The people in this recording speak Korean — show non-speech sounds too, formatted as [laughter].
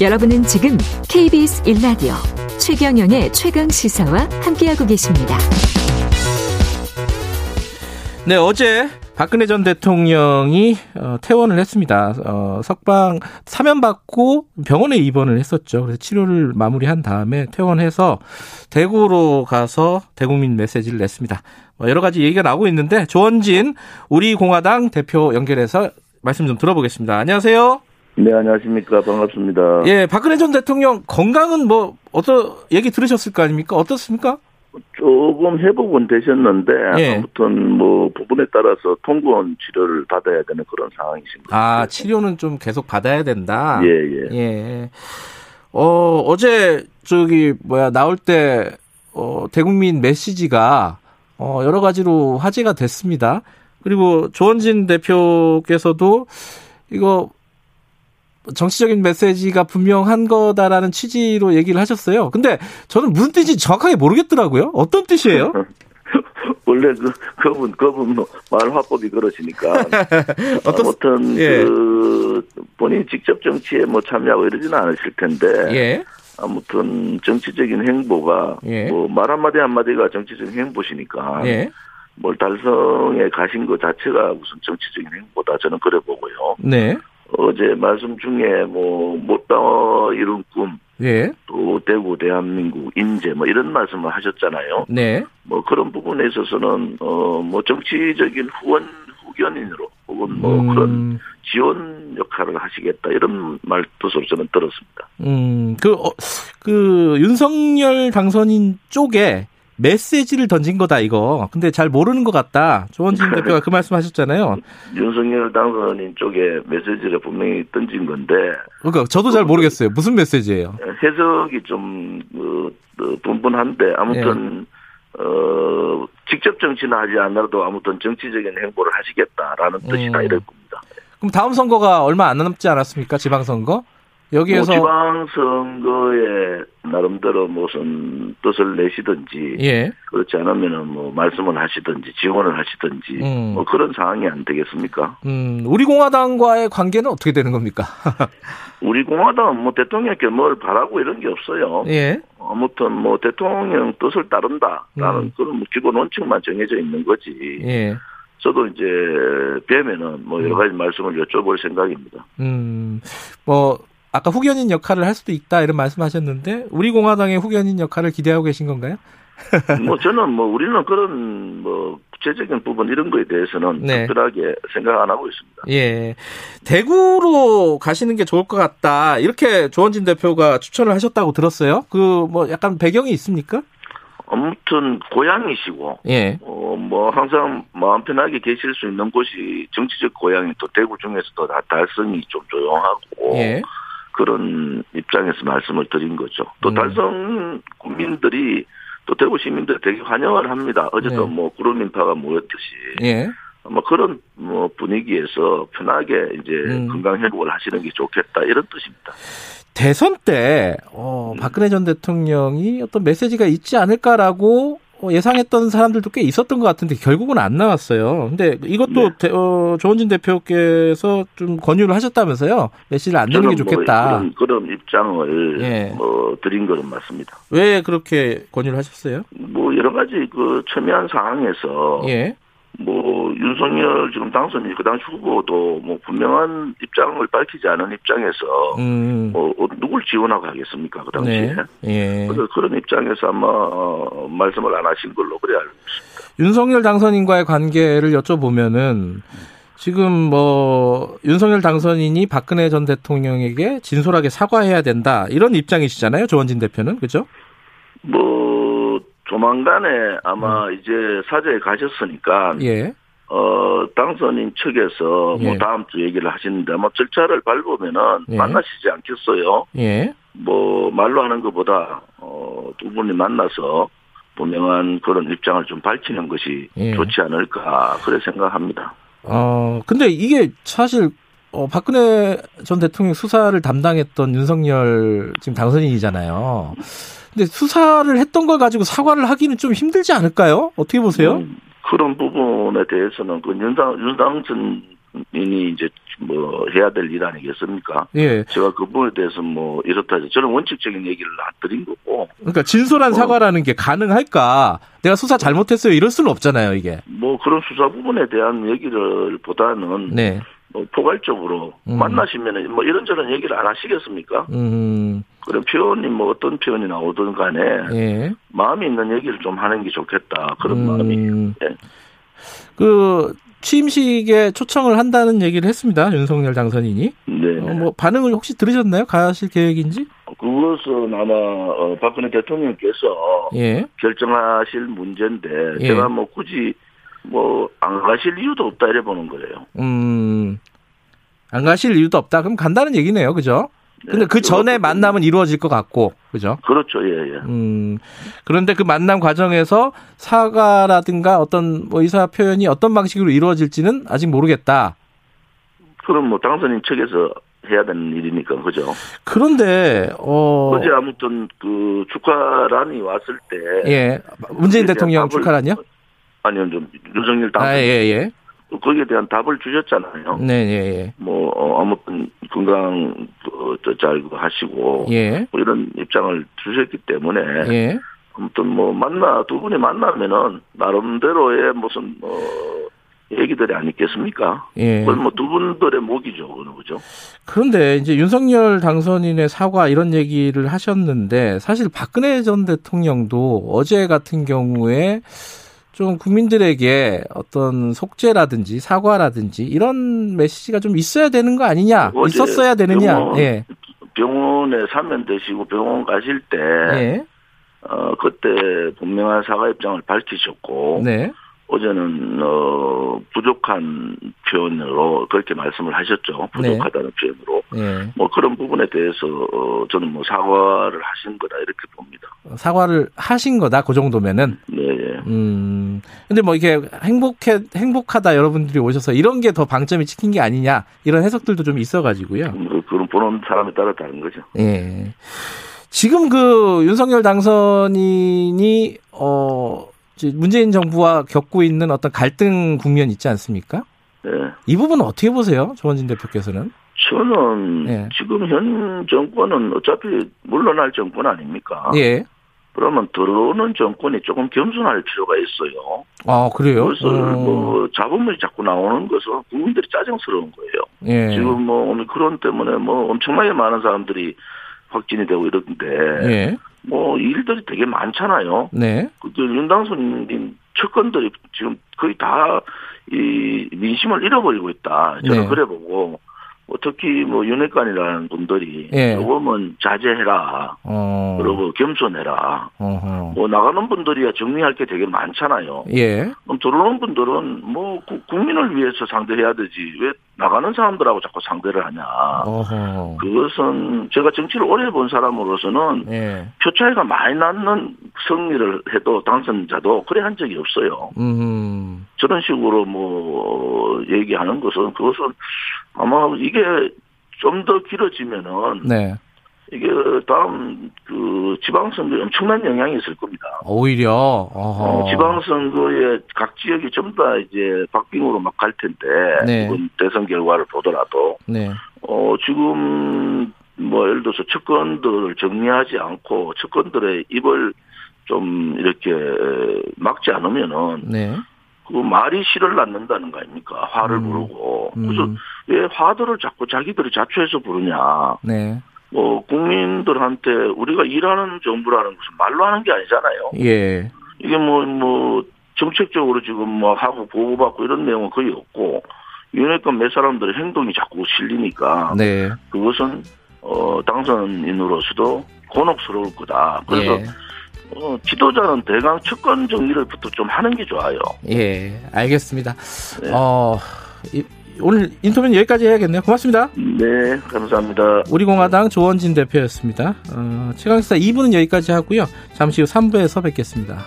여러분은 지금 KBS 1라디오 최경영의 최강 시사와 함께하고 계십니다. 네, 어제 박근혜 전 대통령이 어, 퇴원을 했습니다. 어, 석방 사면 받고 병원에 입원을 했었죠. 그래서 치료를 마무리한 다음에 퇴원해서 대구로 가서 대국민 메시지를 냈습니다. 뭐 여러 가지 얘기가 나오고 있는데 조원진 우리 공화당 대표 연결해서 말씀 좀 들어보겠습니다. 안녕하세요. 네, 안녕하십니까. 반갑습니다. 예, 박근혜 전 대통령 건강은 뭐 어떤 얘기 들으셨을 거 아닙니까? 어떻습니까? 조금 회복은 되셨는데 예. 아무튼 뭐 부분에 따라서 통구원 치료를 받아야 되는 그런 상황이신 것 아, 같아요. 치료는 좀 계속 받아야 된다. 예, 예. 예. 어, 어제 저기 뭐야 나올 때 어, 대국민 메시지가 어, 여러 가지로 화제가 됐습니다. 그리고 조원진 대표께서도 이거 정치적인 메시지가 분명한 거다라는 취지로 얘기를 하셨어요. 근데 저는 무슨 뜻인지 정확하게 모르겠더라고요. 어떤 뜻이에요? [laughs] 원래 그 그분 그분 뭐말 화법이 그러시니까 [laughs] 어떤 아무튼 예. 그 본인이 직접 정치에 뭐 참여하고 이러지는 않으실 텐데 예. 아무튼 정치적인 행보가 예. 뭐 말 한마디 한마디가 정치적인 행보시니까 예. 뭘 달성에 가신 것 자체가 무슨 정치적인 행보다 저는 그래 보고요. 네. 어제 말씀 중에 뭐 못다 이룬 꿈, 예. 또 대구 대한민국 인재 뭐 이런 말씀을 하셨잖아요. 네. 뭐 그런 부분에 있어서는 어뭐 정치적인 후원 후견인으로 혹은 뭐 음. 그런 지원 역할을 하시겠다 이런 말뜻으로 저는 들었습니다. 음, 그, 어, 그, 윤석열 당선인 쪽에 메시지를 던진 거다, 이거. 근데 잘 모르는 것 같다. 조원진 [laughs] 대표가 그 말씀 하셨잖아요. 윤석열 당선인 쪽에 메시지를 분명히 던진 건데 그러니까 저도 잘 모르겠어요. 무슨 메시지예요? 해석이 좀 어, 어, 분분한데 아무튼 예. 어 직접 정치는 하지 않아도 아무튼 정치적인 행보를 하시겠다라는 뜻이다 음. 이럴 겁니다. 그럼 다음 선거가 얼마 안 남지 않았습니까? 지방선거? 뭐 여기에서. 지방선거에 나름대로 무슨 뜻을 내시든지 예. 그렇지 않으면은 뭐 말씀을 하시든지 지원을 하시든지 음. 뭐 그런 상황이 안 되겠습니까? 음, 우리 공화당과의 관계는 어떻게 되는 겁니까? [laughs] 우리 공화당은 뭐 대통령께 뭘 바라고 이런 게 없어요. 예. 아무튼 뭐 대통령 뜻을 따른다라는 음. 그런 뭐 기본 원칙만 정해져 있는 거지. 예. 저도 이제 뵈면은 뭐 여러 가지 말씀을 여쭤볼 생각입니다. 음, 뭐, 아까 후견인 역할을 할 수도 있다, 이런 말씀 하셨는데, 우리 공화당의 후견인 역할을 기대하고 계신 건가요? [laughs] 뭐 저는 뭐 우리는 그런 뭐 구체적인 부분 이런 거에 대해서는 네. 특별하게 생각 안 하고 있습니다. 예. 대구로 가시는 게 좋을 것 같다. 이렇게 조원진 대표가 추천을 하셨다고 들었어요. 그, 뭐, 약간 배경이 있습니까? 아무튼 고향이시고 예. 어 뭐 항상 마음 편하게 계실 수 있는 곳이 정치적 고향이 또 대구 중에서도 다 달성이 좀 조용하고 예. 그런 입장에서 말씀을 드린 거죠. 또 음. 달성 국민들이 또 대구 시민들 되게 환영을 합니다. 어제도 네. 뭐 구름 인파가 모였듯이 예. 뭐 그런 뭐 분위기에서 편하게 이제 음. 건강 회복을 하시는 게 좋겠다 이런 뜻입니다. 대선 때, 어, 박근혜 전 대통령이 어떤 메시지가 있지 않을까라고 어, 예상했던 사람들도 꽤 있었던 것 같은데 결국은 안 나왔어요. 근데 이것도 네. 대- 어, 조원진 대표께서 좀 권유를 하셨다면서요. 메시지를 안 내는 게뭐 좋겠다. 그런 그런 입장을 예. 뭐 드린 것은 맞습니다. 왜 그렇게 권유를 하셨어요? 뭐 여러 가지 그 첨예한 상황에서 예. 뭐 윤석열 지금 당선인 그 당시 후보도 뭐 분명한 입장을 밝히지 않은 입장에서 음. 뭐 누굴 지원하고 하겠습니까 그 당시에 네. 예. 그래서 그런 입장에서 아마 어, 말씀을 안 하신 걸로 그래 알고 있습니다. 윤석열 당선인과의 관계를 여쭤보면은 지금 뭐 윤석열 당선인이 박근혜 전 대통령에게 진솔하게 사과해야 된다 이런 입장이시잖아요 조원진 대표는 그죠? 뭐 조만간에 아마 이제 사저에 가셨으니까 음. 예. 어 당선인 측에서 예. 뭐 다음 주 얘기를 하시는데 아마 절차를 밟으면은 예. 만나시지 않겠어요. 예. 뭐 말로 하는 것보다 어 두 분이 만나서 분명한 그런 입장을 좀 밝히는 것이 예. 좋지 않을까 그래 생각합니다. 어 근데 이게 사실 어 박근혜 전 대통령 수사를 담당했던 윤석열 지금 당선인이잖아요. 근데 수사를 했던 걸 가지고 사과를 하기는 좀 힘들지 않을까요? 어떻게 보세요? 음, 그런 부분에 대해서는 그 윤당 윤당선 이니 이제 뭐 해야 될 일 아니겠습니까? 예. 제가 그 부분에 대해서 뭐 이렇다 해서 저는 원칙적인 얘기를 안 드린 거고 그러니까 진솔한 어. 사과라는 게 가능할까? 내가 수사 잘못했어요. 이럴 수는 없잖아요, 이게. 뭐 그런 수사 부분에 대한 얘기를 보다는 네. 뭐 포괄적으로 음. 만나시면은 뭐 이런저런 얘기를 안 하시겠습니까? 음. 그런 표현이 뭐 어떤 표현이 나오든 간에 예. 마음이 있는 얘기를 좀 하는 게 좋겠다 그런 마음이 음. 예. 그 취임식에 초청을 한다는 얘기를 했습니다. 윤석열 당선인이. 네. 어, 뭐 반응을 혹시 들으셨나요? 가실 계획인지? 그것은 아마 어, 박근혜 대통령께서 예. 결정하실 문제인데 예. 제가 뭐 굳이 뭐 안 가실 이유도 없다 이래 보는 거예요. 음. 안 가실 이유도 없다. 그럼 간다는 얘기네요. 그죠? 근데 네, 그 전에 만남은 이루어질 것 같고. 그죠? 그렇죠, 예, 예. 음. 그런데 그 만남 과정에서 사과라든가 어떤 뭐 의사 표현이 어떤 방식으로 이루어질지는 아직 모르겠다. 그럼 뭐 당선인 측에서 해야 되는 일이니까 그죠. 그런데 어 어제 아무튼 그 축하란이 왔을 때 예. 문재인 대통령 축하란요? 아니요, 좀 윤석열 당선 아, 예, 예. 거기에 대한 답을 주셨잖아요. 네, 예, 뭐 어, 아무튼 건강 그, 저, 잘 하시고 예. 예. 뭐 이런 입장을 주셨기 때문에 예. 아무튼 뭐 만나 두 분이 만나면은 나름대로의 무슨 뭐 얘기들이 아니겠습니까? 예. 그건 뭐 두 분들의 목이죠, 그는 그죠? 그런데 이제 윤석열 당선인의 사과 이런 얘기를 하셨는데 사실 박근혜 전 대통령도 어제 같은 경우에 좀 국민들에게 어떤 속죄라든지 사과라든지 이런 메시지가 좀 있어야 되는 거 아니냐? 어제 있었어야 되느냐? 병원- 예. 병원에 사면되시고 병원 가실 때 예. 어, 그때 분명한 사과 입장을 밝히셨고 네. 어제는 어, 부족한 표현으로 그렇게 말씀을 하셨죠. 네. 부족하다는 표현으로. 예. 뭐 그런 부분에 대해서 어, 저는 뭐 사과를 하신 거다 이렇게 봅니다. 사과를 하신 거다. 그 정도면은 네, 예. 음. 근데 뭐 이게 행복해 행복하다 여러분들이 오셔서 이런 게 더 방점이 찍힌 게 아니냐. 이런 해석들도 좀 있어 가지고요. 그- 그런 보는 사람에 따라 다른 거죠. 예. 지금 그 윤석열 당선인이 어 문재인 정부와 겪고 있는 어떤 갈등 국면 있지 않습니까? 네. 이 부분은 어떻게 보세요, 조원진 대표께서는? 저는 예. 지금 현 정권은 어차피 물러날 정권 아닙니까? 예. 그러면 들어오는 정권이 조금 겸손할 필요가 있어요. 아 그래요? 그래서 어, 뭐 자본물이 자꾸 나오는 것은 국민들이 짜증스러운 거예요. 예. 지금 뭐 오미크론 때문에 뭐 엄청나게 많은 사람들이 확진이 되고 이러는데 예. 뭐 일들이 되게 많잖아요. 네. 그 윤당선님 측근들이 지금 거의 다 이 민심을 잃어버리고 있다. 저는 네. 그래 보고 뭐 특히 뭐 윤핵관이라는 분들이 예. 조금은 자제해라. 어. 그리고 겸손해라. 어허. 뭐 나가는 분들이야 정리할 게 되게 많잖아요. 예. 그럼 들어오는 분들은 뭐 구- 국민을 위해서 상대해야 되지 왜 나가는 사람들하고 자꾸 상대를 하냐. 어허. 그것은 제가 정치를 오래 본 사람으로서는 예. 표 차이가 많이 나는 승리를 해도 당선자도 그래 한 적이 없어요. 음. 저런 식으로 뭐 얘기하는 것은 그것은 아마 이게 좀 더 길어지면은 네. 이게 다음 그 지방선거에 엄청난 영향이 있을 겁니다. 오히려. 어, 지방선거에 각 지역이 전부 다 이제 박빙으로 막 갈 텐데 네. 이번 대선 결과를 보더라도 네. 어 지금 뭐 예를 들어서 측근들을 정리하지 않고 측근들의 입을 좀 이렇게 막지 않으면은 네. 그 말이 실을 낳는다는 거 아닙니까? 화를 음. 부르고 그래서 음. 왜 화들을 자꾸 자기들이 자초해서 부르냐? 네. 뭐 국민들한테 우리가 일하는 정부라는 것은 말로 하는 게 아니잖아요. 예. 이게 뭐, 뭐, 정책적으로 지금 뭐 하고 보고받고 이런 내용은 거의 없고, 윤핵관 몇 사람들의 행동이 자꾸 실리니까, 네. 그것은, 어, 당선인으로서도 곤혹스러울 거다. 그래서, 예. 어, 지도자는 대강 측근 정리를부터 좀 하는 게 좋아요. 예. 알겠습니다. 네. 어, 이- 오늘 인터뷰는 여기까지 해야겠네요. 고맙습니다. 네, 감사합니다. 우리공화당 조원진 대표였습니다. 어, 최강시사 2부는 여기까지 하고요. 잠시 후 3부에서 뵙겠습니다.